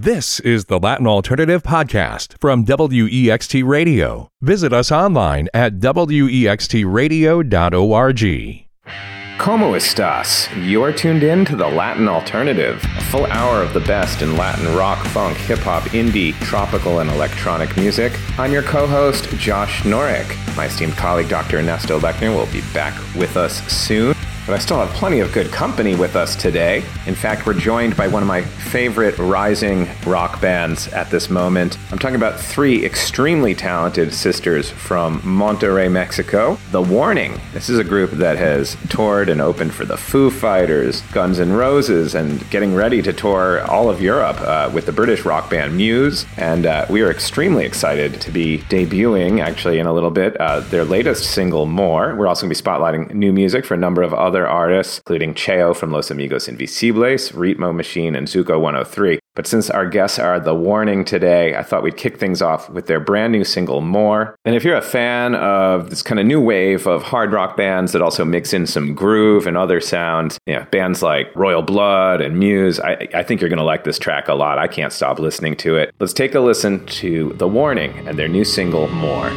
This is the Latin Alternative Podcast from WEXT Radio. Visit us online at wextradio.org. Como estas? You're tuned in to the Latin Alternative, a full hour of the best in Latin rock, funk, hip hop, indie, tropical, and electronic music. I'm your co host, Josh Norek. My esteemed colleague, Dr. Ernesto Lechner, will be back with us soon but I still have plenty of good company with us today. In fact, we're joined by one of my favorite rising rock bands at this moment. I'm talking about three extremely talented sisters from Monterrey, Mexico. The Warning. This is a group that has toured and opened for the Foo Fighters, Guns N' Roses, and getting ready to tour all of Europe uh, with the British rock band Muse. And uh, we are extremely excited to be debuting, actually, in a little bit, uh, their latest single, More. We're also going to be spotlighting new music for a number of other other artists, including Cheo from Los Amigos Invisibles, Ritmo Machine, and Zuco 103. But since our guests are the warning today, I thought we'd kick things off with their brand new single, More. And if you're a fan of this kind of new wave of hard rock bands that also mix in some groove and other sounds, you know, bands like Royal Blood and Muse, I, I think you're going to like this track a lot. I can't stop listening to it. Let's take a listen to The Warning and their new single, More.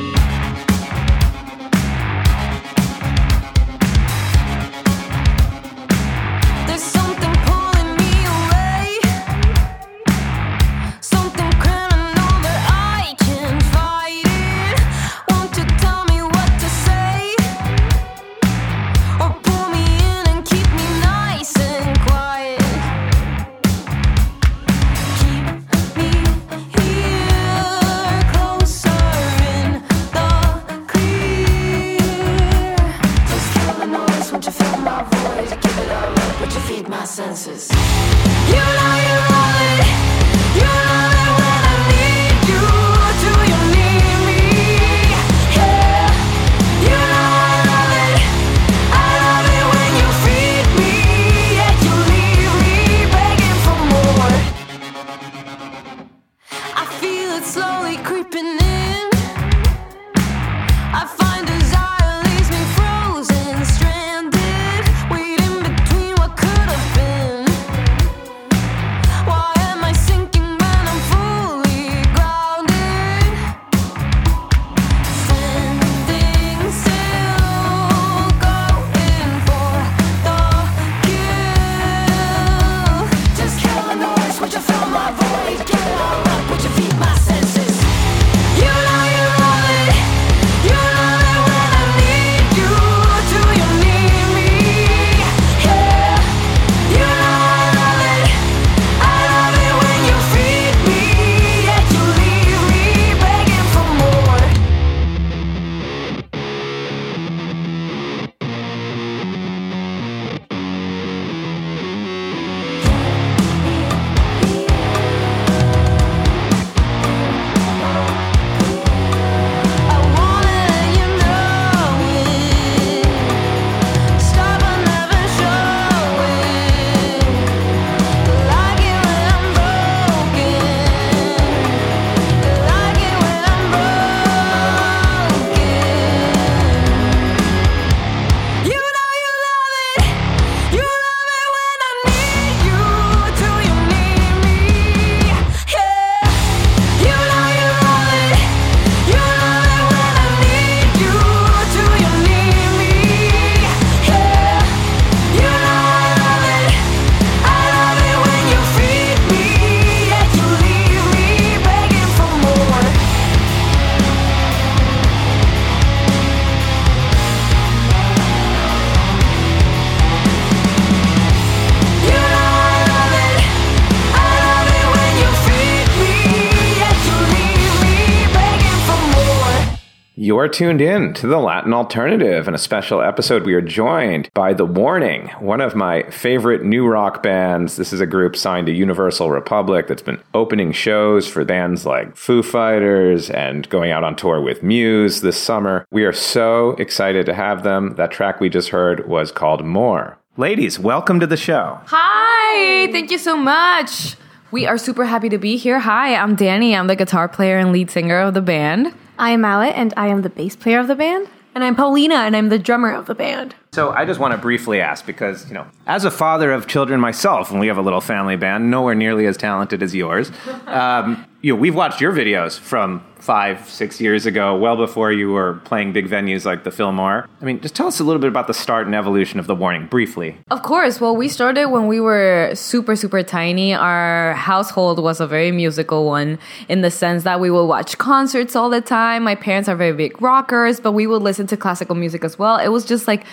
You're tuned in to the Latin Alternative. In a special episode, we are joined by The Warning, one of my favorite new rock bands. This is a group signed to Universal Republic that's been opening shows for bands like Foo Fighters and going out on tour with Muse this summer. We are so excited to have them. That track we just heard was called More. Ladies, welcome to the show. Hi, thank you so much. We are super happy to be here. Hi, I'm Danny. I'm the guitar player and lead singer of the band. I am Mallet, and I am the bass player of the band. And I'm Paulina, and I'm the drummer of the band. So I just want to briefly ask because, you know, as a father of children myself, and we have a little family band, nowhere nearly as talented as yours, um, you know, we've watched your videos from five, six years ago, well before you were playing big venues like the Fillmore. I mean, just tell us a little bit about the start and evolution of The Warning, briefly. Of course. Well, we started when we were super, super tiny. Our household was a very musical one in the sense that we would watch concerts all the time. My parents are very big rockers, but we would listen to classical music as well. It was just like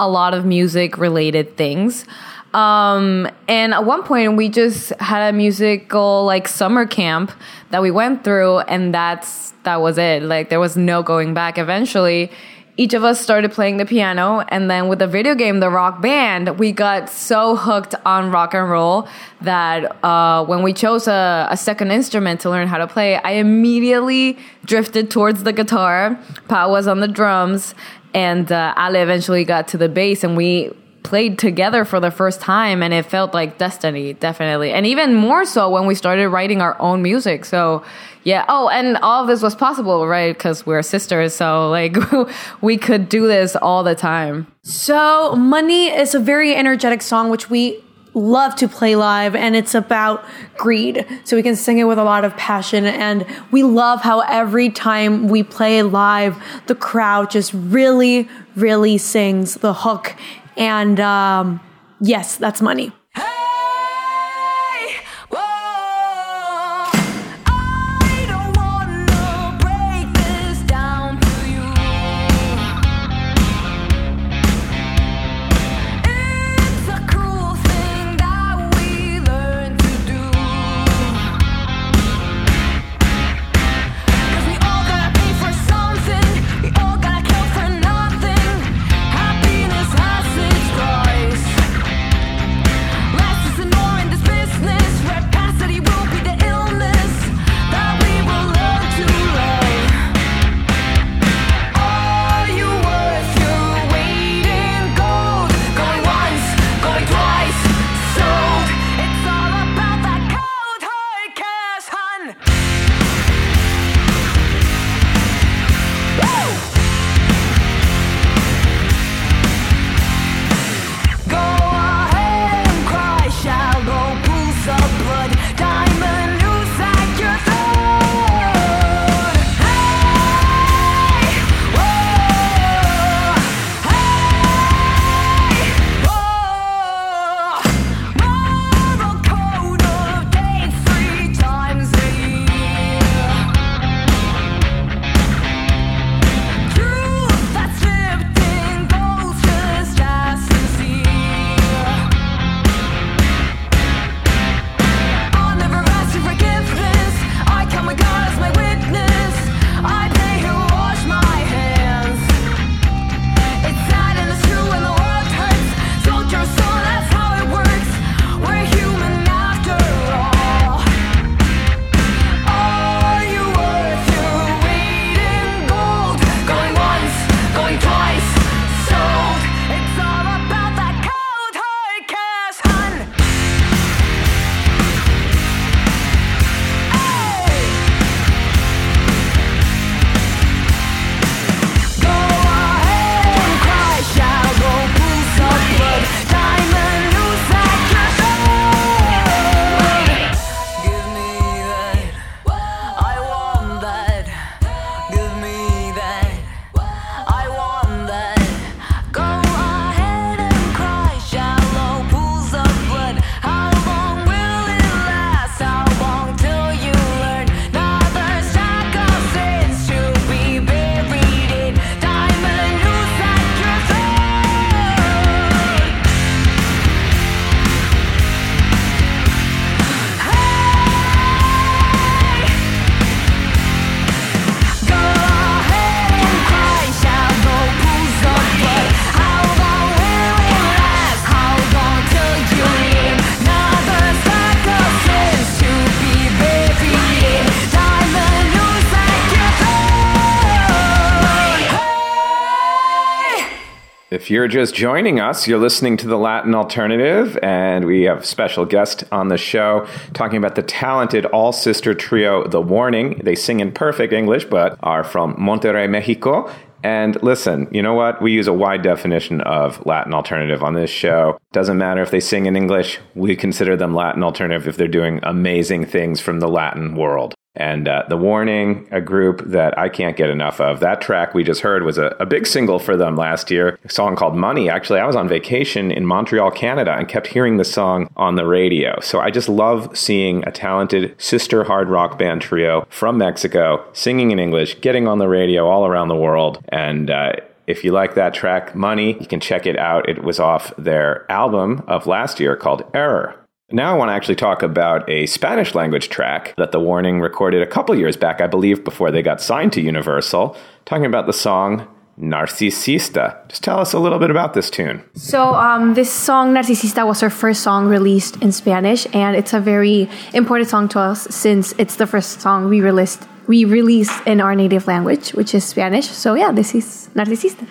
a lot of music related things. Um, and at one point we just had a musical like summer camp that we went through and that's that was it. Like there was no going back eventually. Each of us started playing the piano and then with the video game The Rock Band, we got so hooked on rock and roll that uh, when we chose a, a second instrument to learn how to play, I immediately drifted towards the guitar. Pau was on the drums and uh, Ale eventually got to the bass, and we played together for the first time, and it felt like destiny, definitely. And even more so when we started writing our own music. So, yeah. Oh, and all of this was possible, right? Because we're sisters. So, like, we could do this all the time. So, Money is a very energetic song, which we love to play live and it's about greed. So we can sing it with a lot of passion and we love how every time we play live, the crowd just really, really sings the hook. And um, yes, that's money. You're just joining us, you're listening to the Latin Alternative, and we have a special guest on the show talking about the talented all sister trio, The Warning. They sing in perfect English, but are from Monterrey, Mexico. And listen, you know what? We use a wide definition of Latin alternative on this show. Doesn't matter if they sing in English, we consider them Latin alternative if they're doing amazing things from the Latin world. And uh, The Warning, a group that I can't get enough of. That track we just heard was a, a big single for them last year, a song called Money. Actually, I was on vacation in Montreal, Canada, and kept hearing the song on the radio. So I just love seeing a talented sister hard rock band trio from Mexico singing in English, getting on the radio all around the world. And uh, if you like that track, Money, you can check it out. It was off their album of last year called Error. Now I want to actually talk about a Spanish language track that The Warning recorded a couple years back, I believe, before they got signed to Universal, talking about the song Narcisista. Just tell us a little bit about this tune. So, um, this song, Narcisista, was our first song released in Spanish, and it's a very important song to us since it's the first song we released, we released in our native language, which is Spanish. So, yeah, this is Narcisista.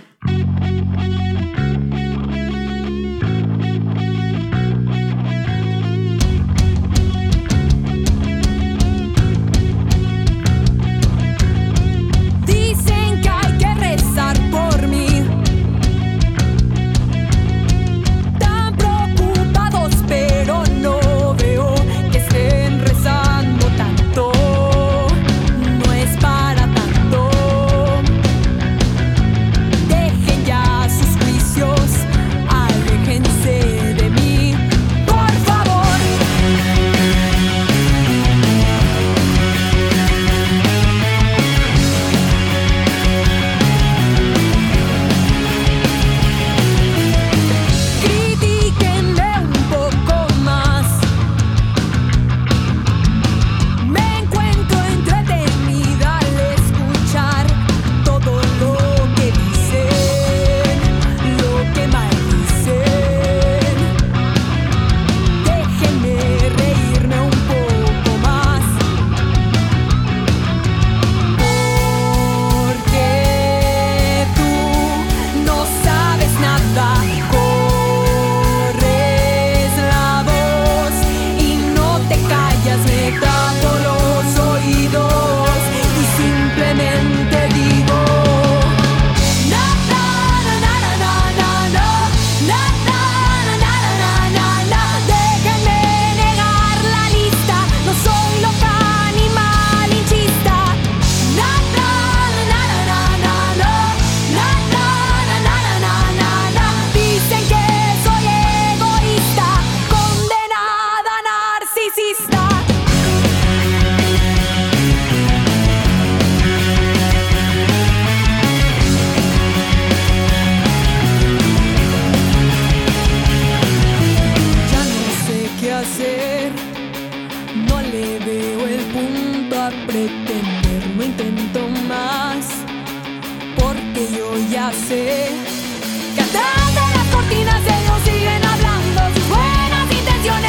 No le veo el punto a pretender, no intento más, porque yo ya sé que atrás las cortinas ellos siguen hablando, sus buenas intenciones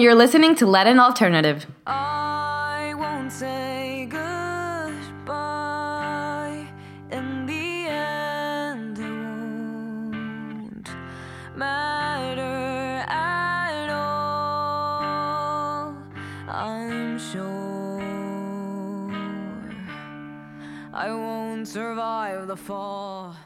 and you're listening to Latin Alternative. I won't say goodbye. In the end, it won't matter at all. I'm sure I won't survive the fall.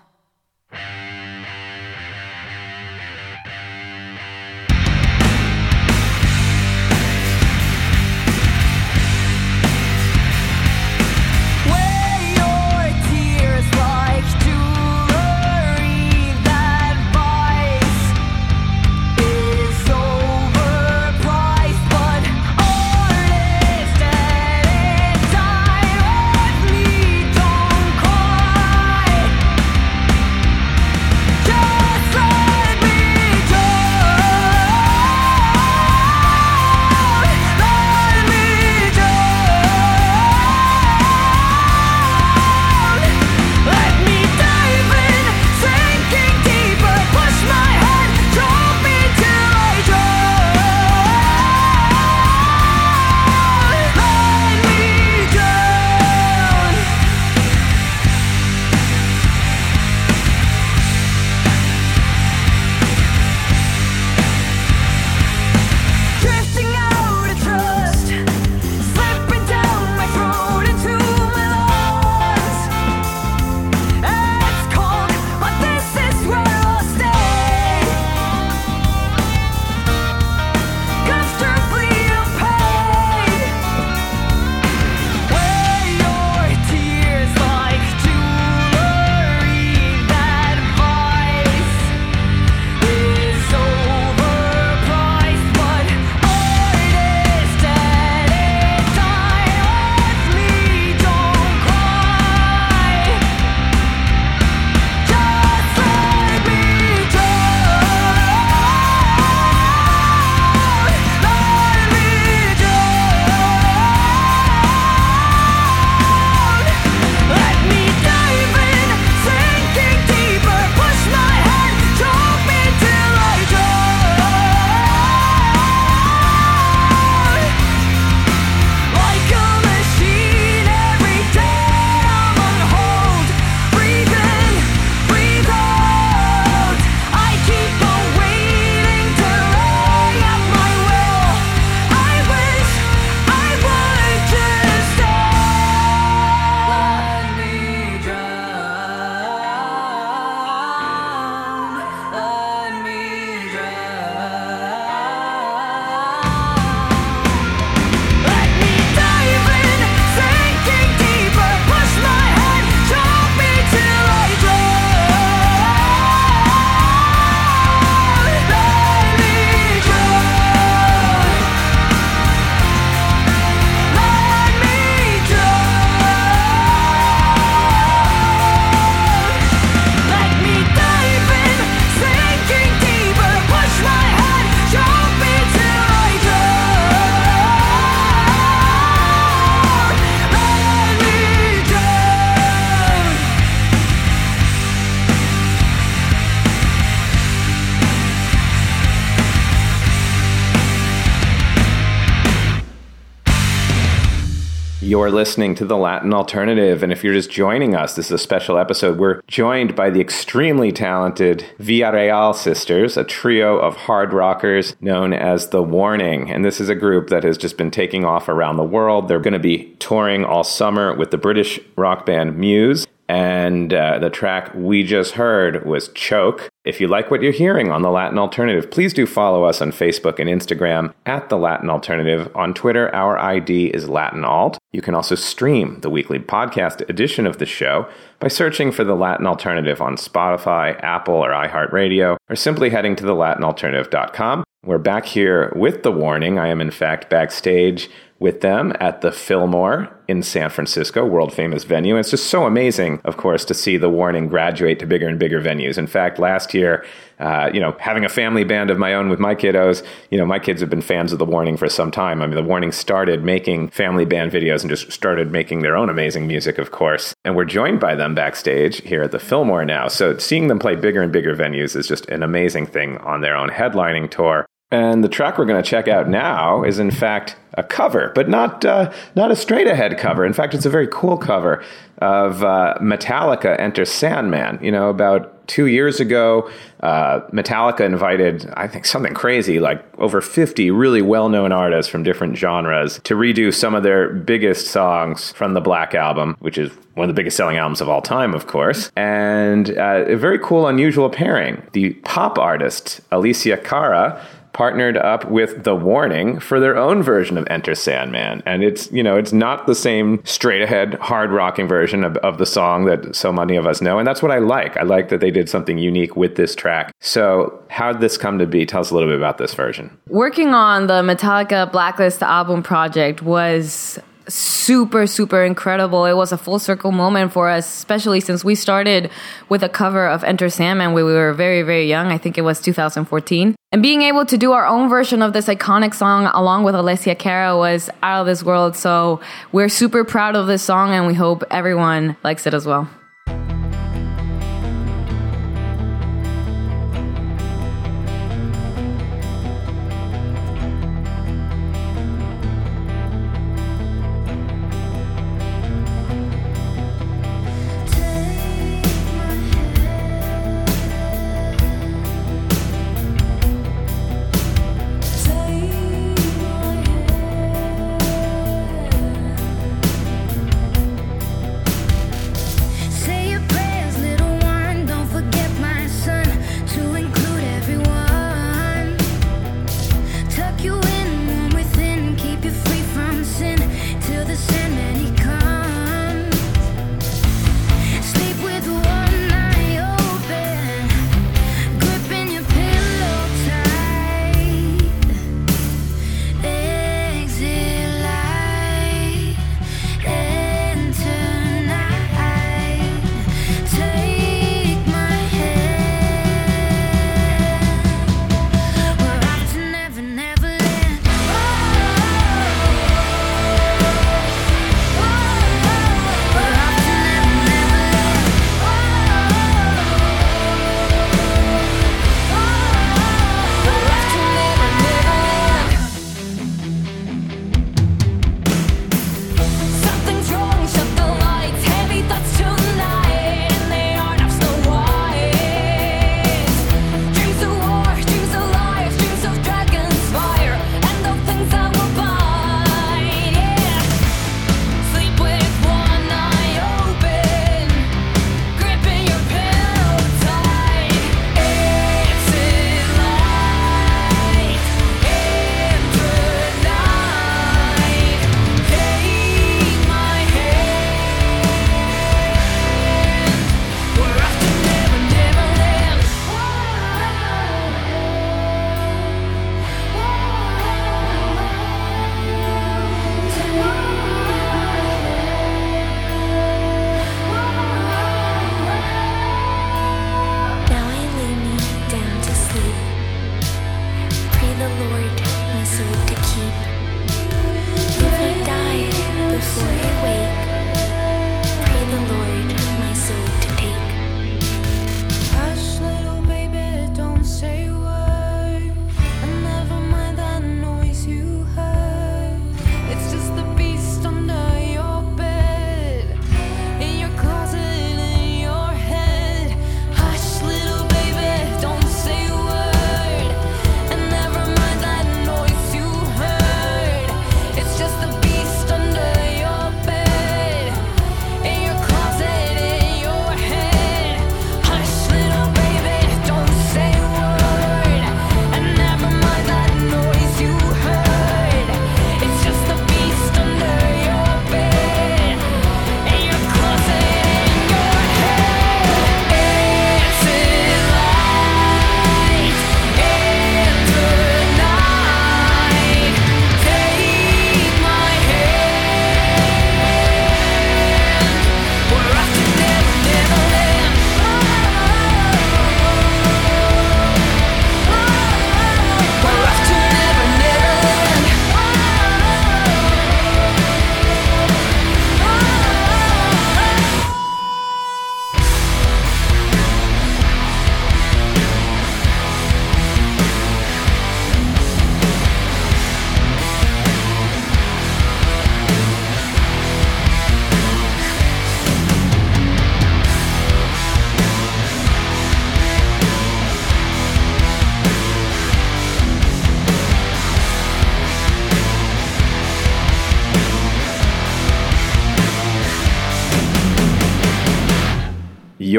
You're listening to the Latin Alternative, and if you're just joining us, this is a special episode. We're joined by the extremely talented Villarreal Sisters, a trio of hard rockers known as The Warning. And this is a group that has just been taking off around the world. They're going to be touring all summer with the British rock band Muse. And uh, the track we just heard was Choke. If you like what you're hearing on The Latin Alternative, please do follow us on Facebook and Instagram at The Latin Alternative. On Twitter, our ID is Latin Alt. You can also stream the weekly podcast edition of the show by searching for The Latin Alternative on Spotify, Apple, or iHeartRadio, or simply heading to thelatinalternative.com. We're back here with The Warning. I am, in fact, backstage with them at the Fillmore in San Francisco, world famous venue. And it's just so amazing, of course, to see the Warning graduate to bigger and bigger venues. In fact, last year, uh, you know, having a family band of my own with my kiddos, you know, my kids have been fans of the Warning for some time. I mean, the Warning started making family band videos and just started making their own amazing music, of course. And we're joined by them backstage here at the Fillmore now. So seeing them play bigger and bigger venues is just an amazing thing on their own headlining tour. And the track we're going to check out now is, in fact, a cover, but not uh, not a straight ahead cover. In fact, it's a very cool cover of uh, Metallica Enter Sandman. You know, about two years ago, uh, Metallica invited, I think, something crazy, like over 50 really well known artists from different genres to redo some of their biggest songs from the Black Album, which is one of the biggest selling albums of all time, of course. And uh, a very cool, unusual pairing. The pop artist Alessia Cara partnered up with The Warning for their own version of Enter Sandman. And it's, you know, it's not the same straight ahead, hard rocking version of, of the song that so many of us know. And that's what I like. I like that they did something unique with this track. So, how did this come to be? Tell us a little bit about this version. Working on the Metallica Blacklist album project was super super incredible. It was a full circle moment for us especially since we started with a cover of enter sandman when we were very very young. I think it was 2014 and being able to do our own version of this iconic song along with alessia cara was out of this world. So we're super proud of this song and we hope everyone likes it as well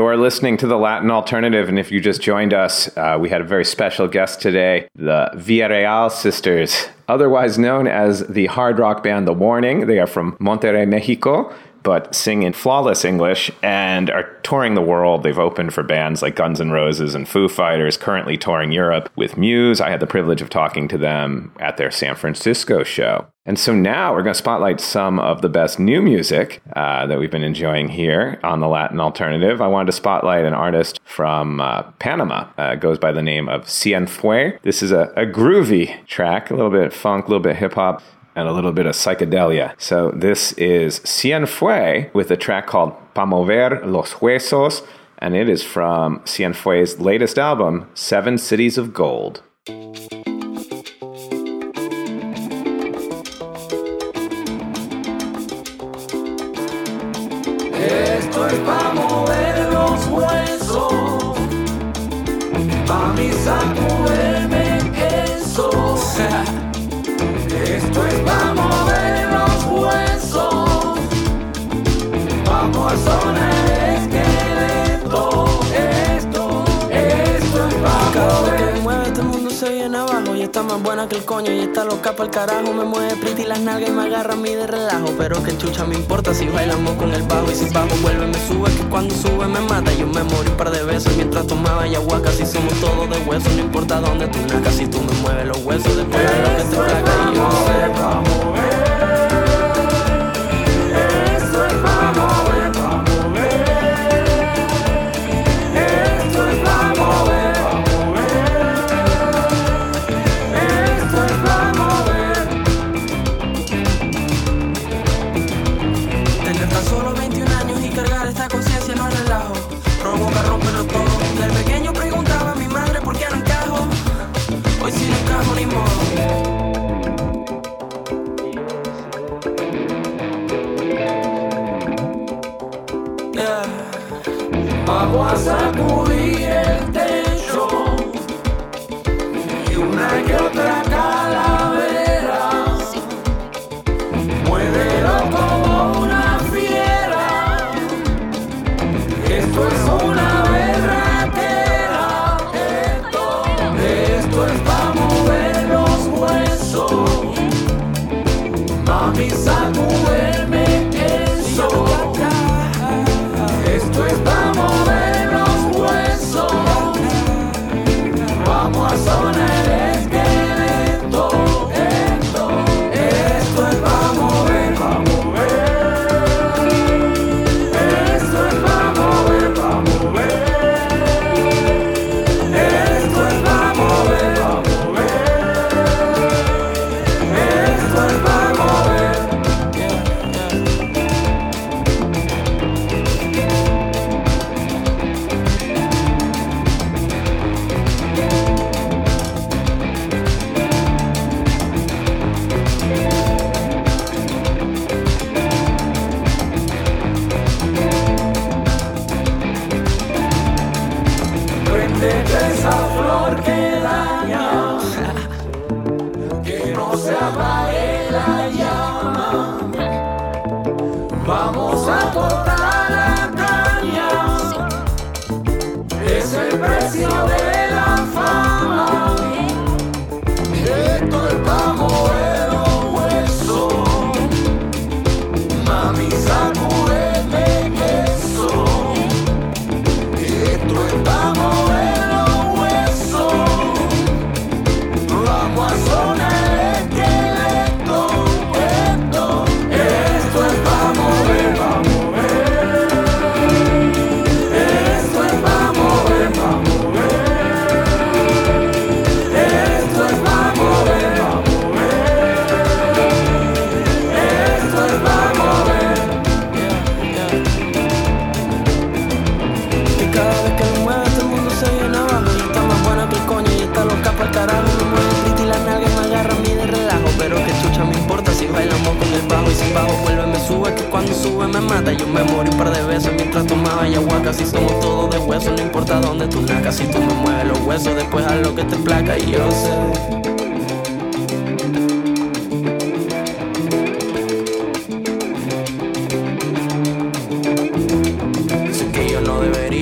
You're listening to the Latin Alternative, and if you just joined us, uh, we had a very special guest today, the Villarreal Sisters, otherwise known as the hard rock band The Warning. They are from Monterrey, Mexico, but sing in flawless English and are touring the world. They've opened for bands like Guns N' Roses and Foo Fighters, currently touring Europe with Muse. I had the privilege of talking to them at their San Francisco show. And so now we're going to spotlight some of the best new music uh, that we've been enjoying here on the Latin Alternative. I wanted to spotlight an artist from uh, Panama. Uh, goes by the name of Cienfue. This is a, a groovy track, a little bit funk, a little bit hip hop and a little bit of psychedelia. So this is Cienfue with a track called Pa Mover los Huesos, and it is from Cienfue's latest album, Seven Cities of Gold. Abajo Y está más buena que el coño y está loca el carajo. Me mueve pretty las nalgas y me agarra a mí de relajo. Pero que chucha me importa si bailamos con el bajo Y si bajo vuelve me sube que cuando sube me mata. Yo me morí un par de veces mientras tomaba ayahuasca. Si somos todos de hueso no importa dónde tú nacas Si tú me mueves los huesos después de lo que te placa y yo sé Vamos a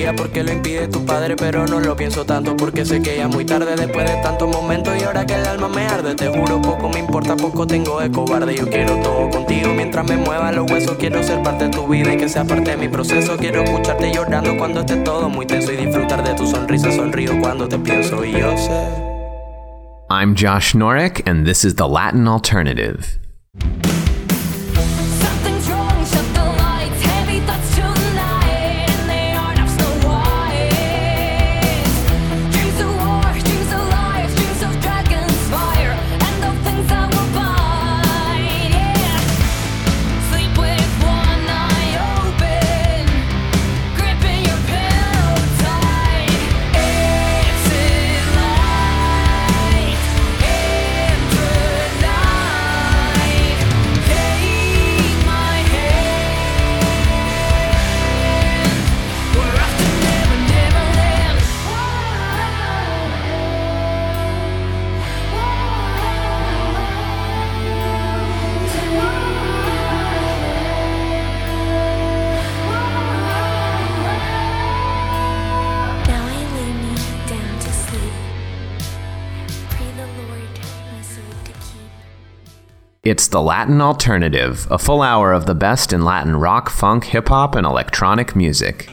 Sé que yo no debería que lo impide tu padre, pero no lo pienso tanto porque sé que ya muy tarde después de tantos momentos y ahora que el alma me arde, te juro poco me importa, poco tengo de cobarde. Yo quiero todo contigo mientras me mueva los huesos, quiero ser parte de tu vida y que sea parte de mi proceso. Quiero escucharte llorando cuando esté todo muy tenso y disfrutar de tu sonrisa, sonrío cuando te pienso y yo sé. I'm Josh Norick, and this is the Latin Alternative. It's the Latin Alternative, a full hour of the best in Latin rock, funk, hip hop, and electronic music.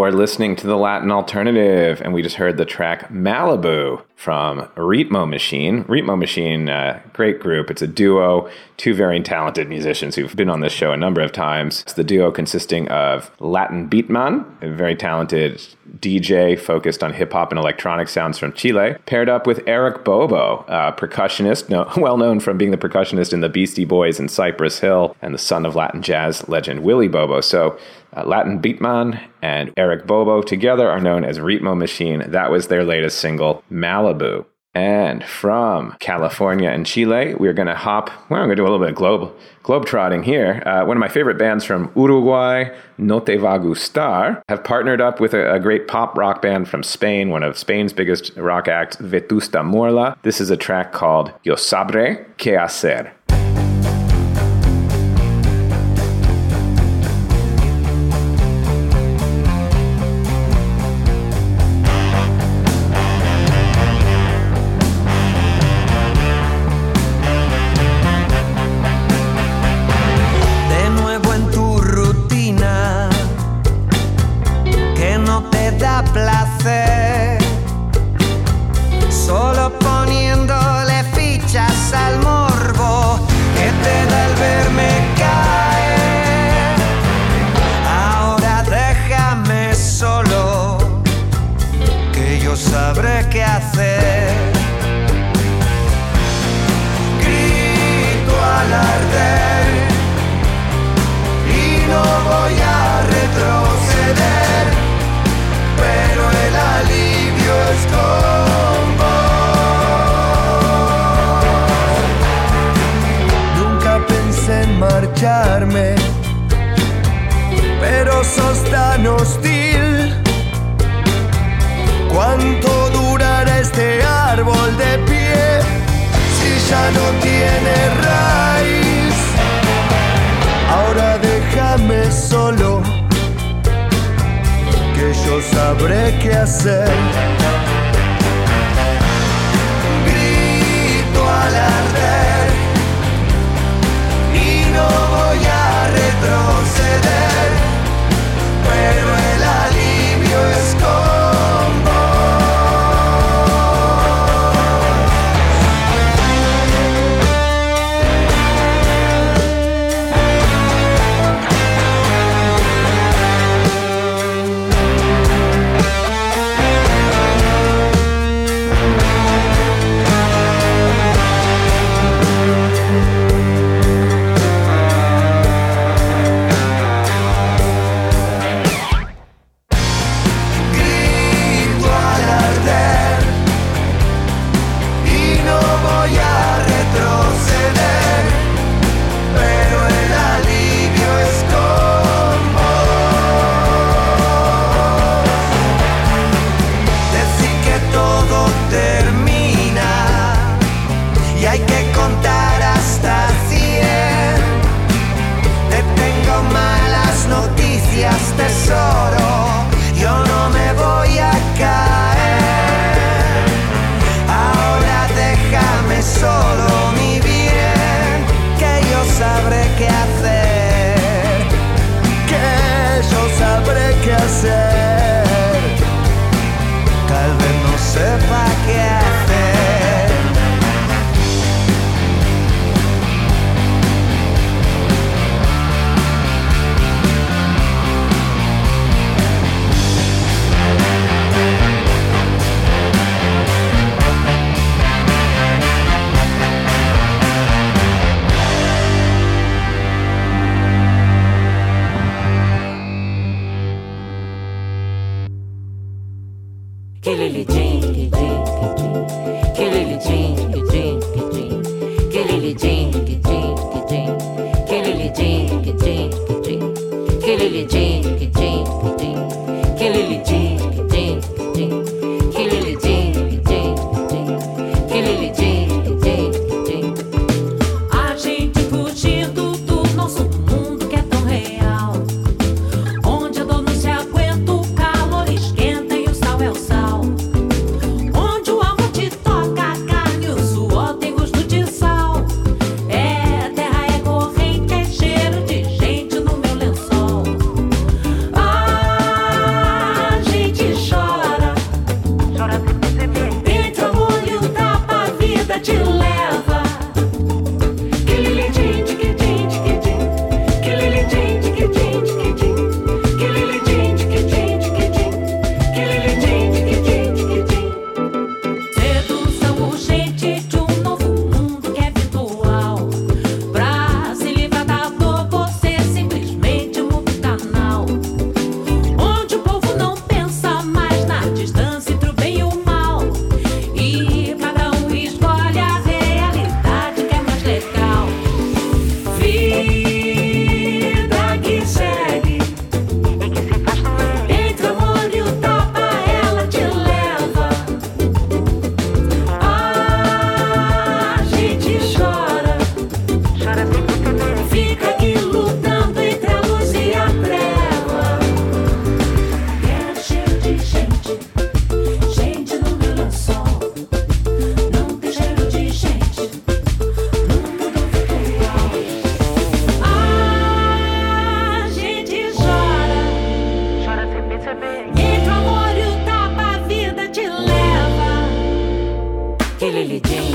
You're listening to the Latin Alternative, and we just heard the track Malibu from Ritmo Machine. Ritmo Machine, uh, great group. It's a duo, two very talented musicians who've been on this show a number of times. It's the duo consisting of Latin Bitman, a very talented DJ focused on hip hop and electronic sounds from Chile, paired up with Eric Bobo, a percussionist, no, well known from being the percussionist in the Beastie Boys and Cypress Hill, and the son of Latin jazz legend Willie Bobo. So uh, Latin Bitman and Eric Bobo together are known as Ritmo Machine. That was their latest single, Malibu. And from California and Chile, we're going to hop. Well, I'm going to do a little bit of globe globe trotting here. Uh, one of my favorite bands from Uruguay, No Te Va Gustar, have partnered up with a, a great pop rock band from Spain, one of Spain's biggest rock acts, Vetusta Morla. This is a track called Yo Sabré Qué Hacer. Billie Jean, Jean.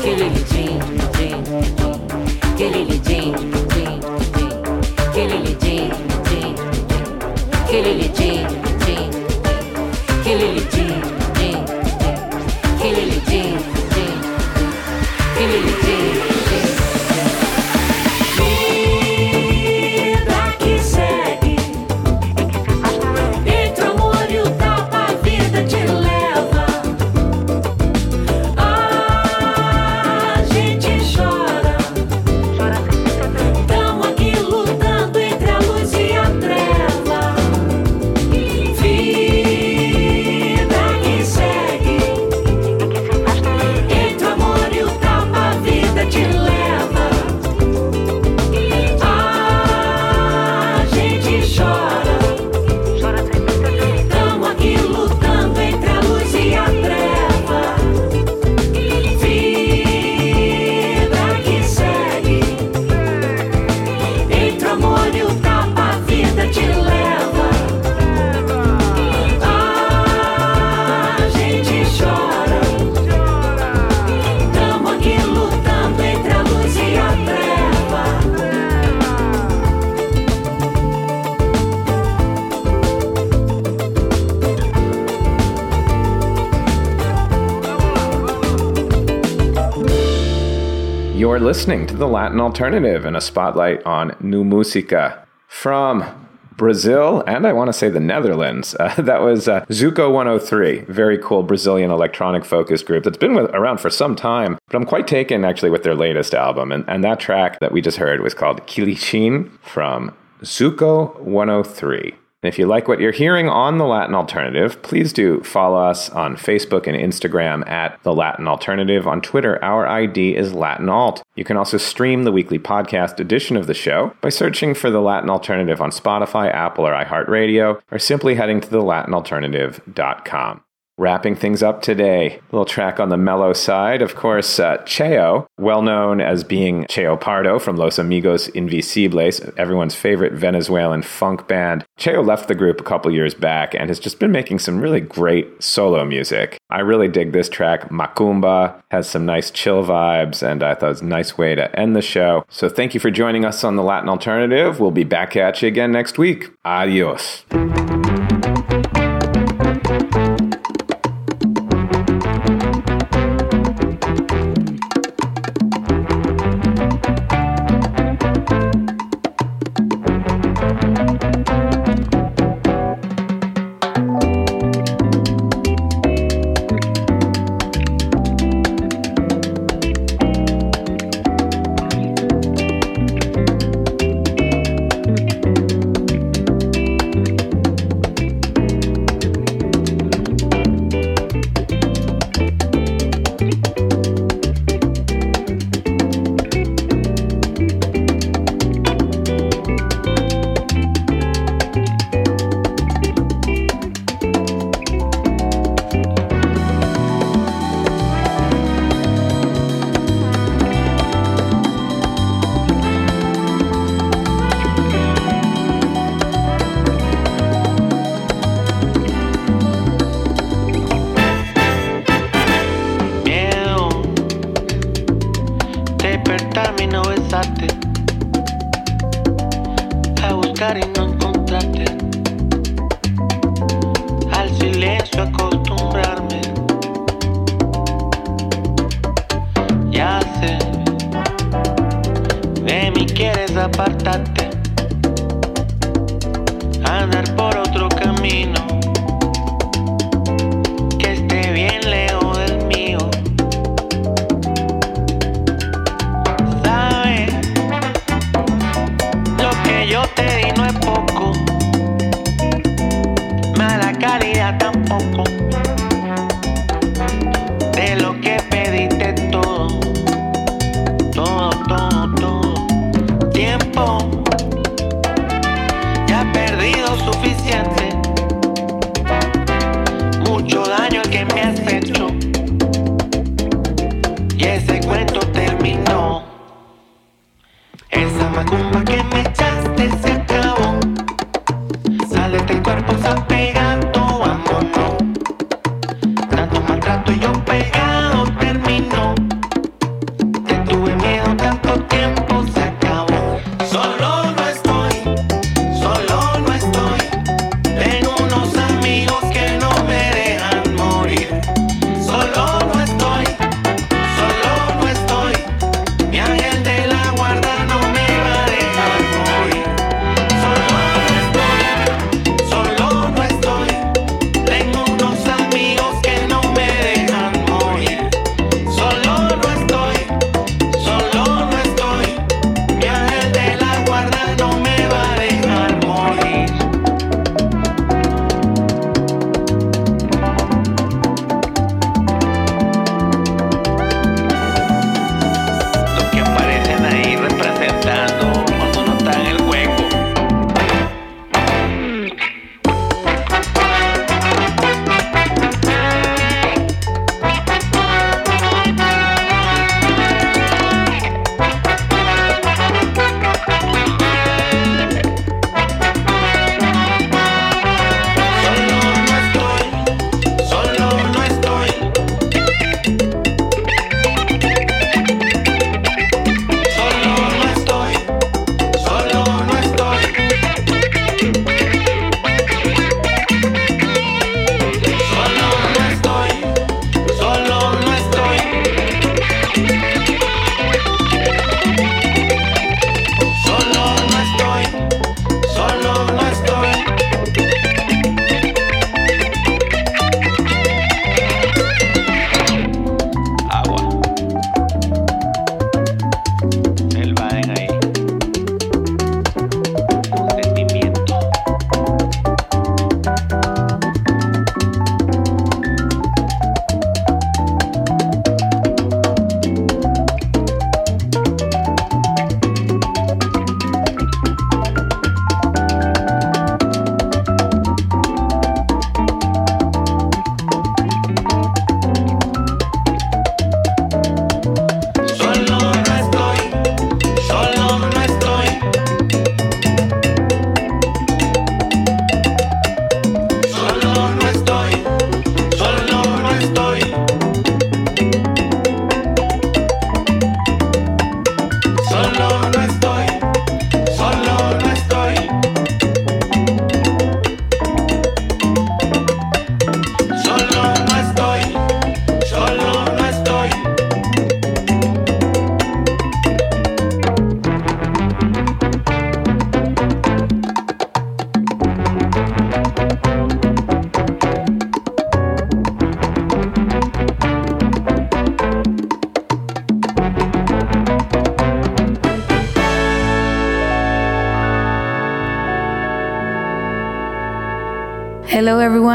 Kilili Jean, Jean, Jean. Kilili Jean, Jean, Jean. Kilili Jean, Jean, Jean. Kilili Jean, You're listening to the Latin Alternative and a spotlight on New Musica from Brazil and I want to say the Netherlands. Uh, that was uh, Zuco 103, very cool Brazilian electronic focused group that's been with, around for some time. But I'm quite taken actually with their latest album. And, and that track that we just heard was called Kilichin from Zuco 103. And if you like what you're hearing on The Latin Alternative, please do follow us on Facebook and Instagram at The Latin Alternative. On Twitter, our ID is Latin Alt. You can also stream the weekly podcast edition of the show by searching for The Latin Alternative on Spotify, Apple, or iHeartRadio, or simply heading to thelatinalternative.com. Wrapping things up today, a little track on the mellow side. Of course, uh, Cheo, well known as being Cheo Pardo from Los Amigos Invisibles, everyone's favorite Venezuelan funk band. Cheo left the group a couple years back and has just been making some really great solo music. I really dig this track, Macumba, has some nice chill vibes, and I thought it was a nice way to end the show. So thank you for joining us on the Latin Alternative. We'll be back at you again next week. Adios.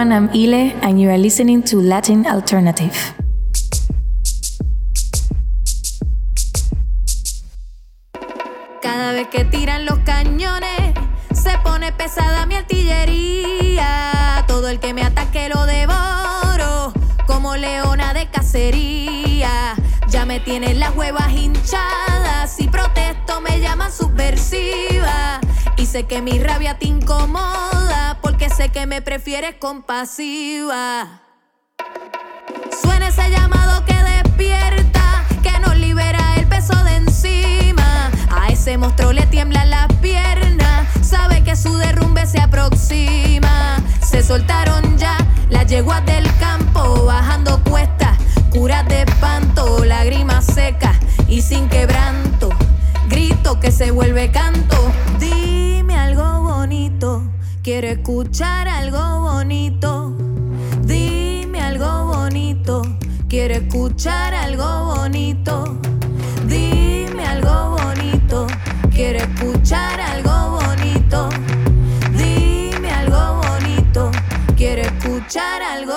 Everyone. I'm Ile, and you are listening to Latin Alternative. Cada vez que tiran los cañones, se pone pesada mi artillería. Todo el que me ataque lo devoro, como leona de cacería. Ya me tienen las huevas hinchadas, si protesto me llaman subversiva. Y sé que mi rabia te incomoda, sé que me prefieres compasiva. Suena ese llamado que despierta, que nos libera el peso de encima. A ese monstruo le tiemblan las piernas, sabe que su derrumbe se aproxima. Se soltaron ya las yeguas del campo, bajando cuestas, curas de espanto, lágrimas secas y sin quebranto. Grito que se vuelve canto. Escuchar algo bonito. Dime algo bonito, quiero escuchar algo bonito. Dime algo bonito, quiero escuchar algo bonito. Dime algo bonito, quiero escuchar algo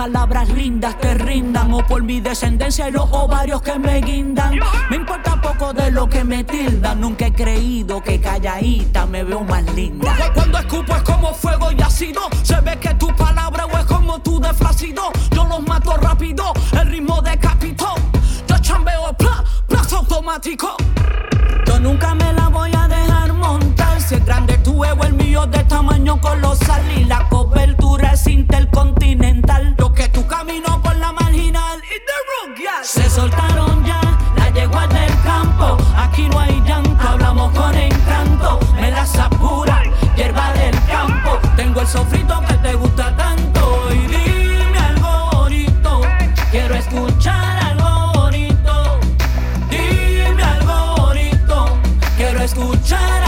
palabras lindas te rindan o por mi descendencia y los ovarios que me guindan. Me importa poco de lo que me tildan. Nunca he creído que calladita me veo más linda. Cuando escupo es como fuego y ácido. Se ve que tu palabra o es como tu de flácido. Yo los mato rápido, el ritmo decapitó. Yo chambeo pla, plazo automático. Yo nunca me la voy a. Es grande tu ego, el mío de tamaño colosal. Y la cobertura es intercontinental. Lo que tu camino por la marginal. y the yeah. Se soltaron ya las yeguas del campo. Aquí no hay llanto, hablamos con encanto. Me las apura, hierba del campo. Tengo el sofrito que te gusta tanto. Y dime algo bonito. Quiero escuchar algo bonito. Dime algo bonito, quiero escuchar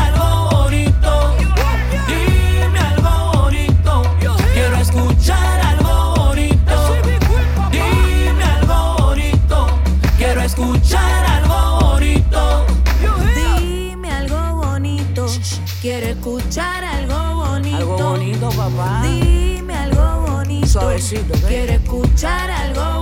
Quiere escuchar algo.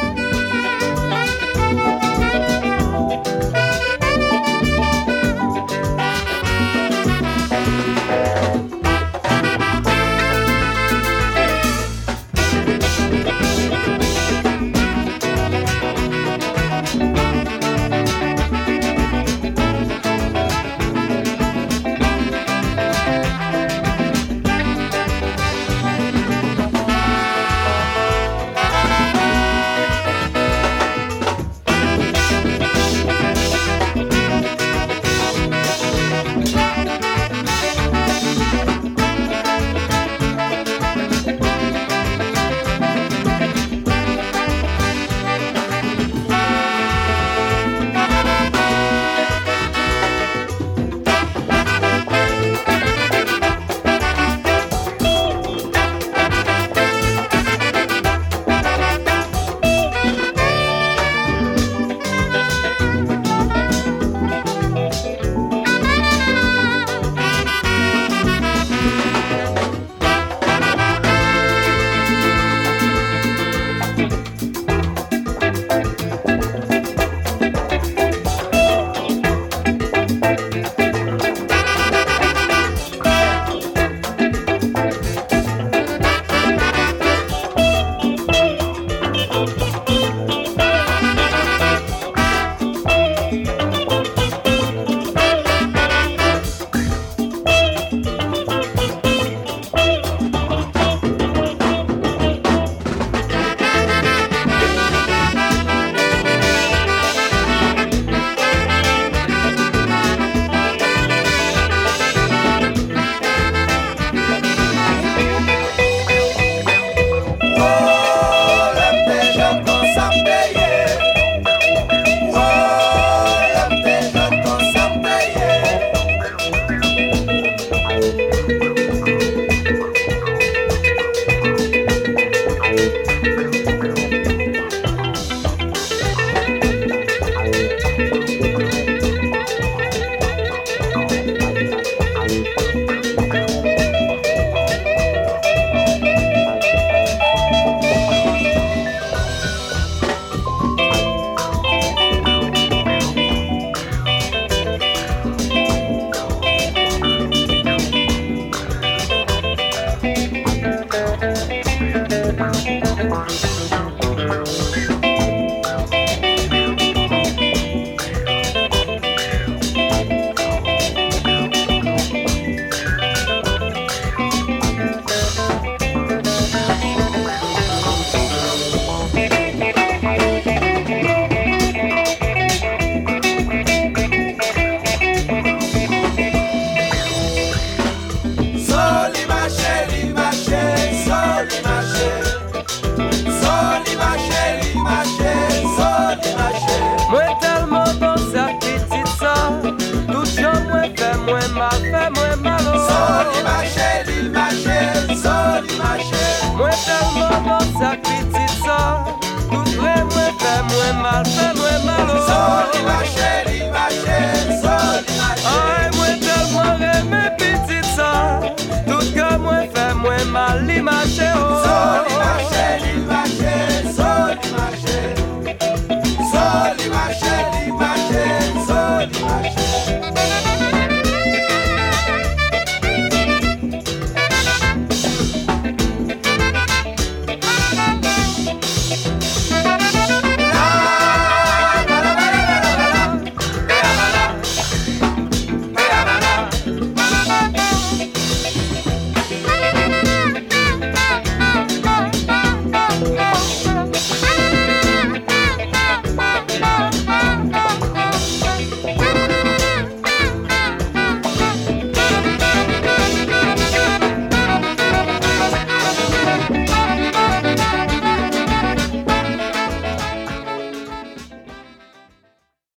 Música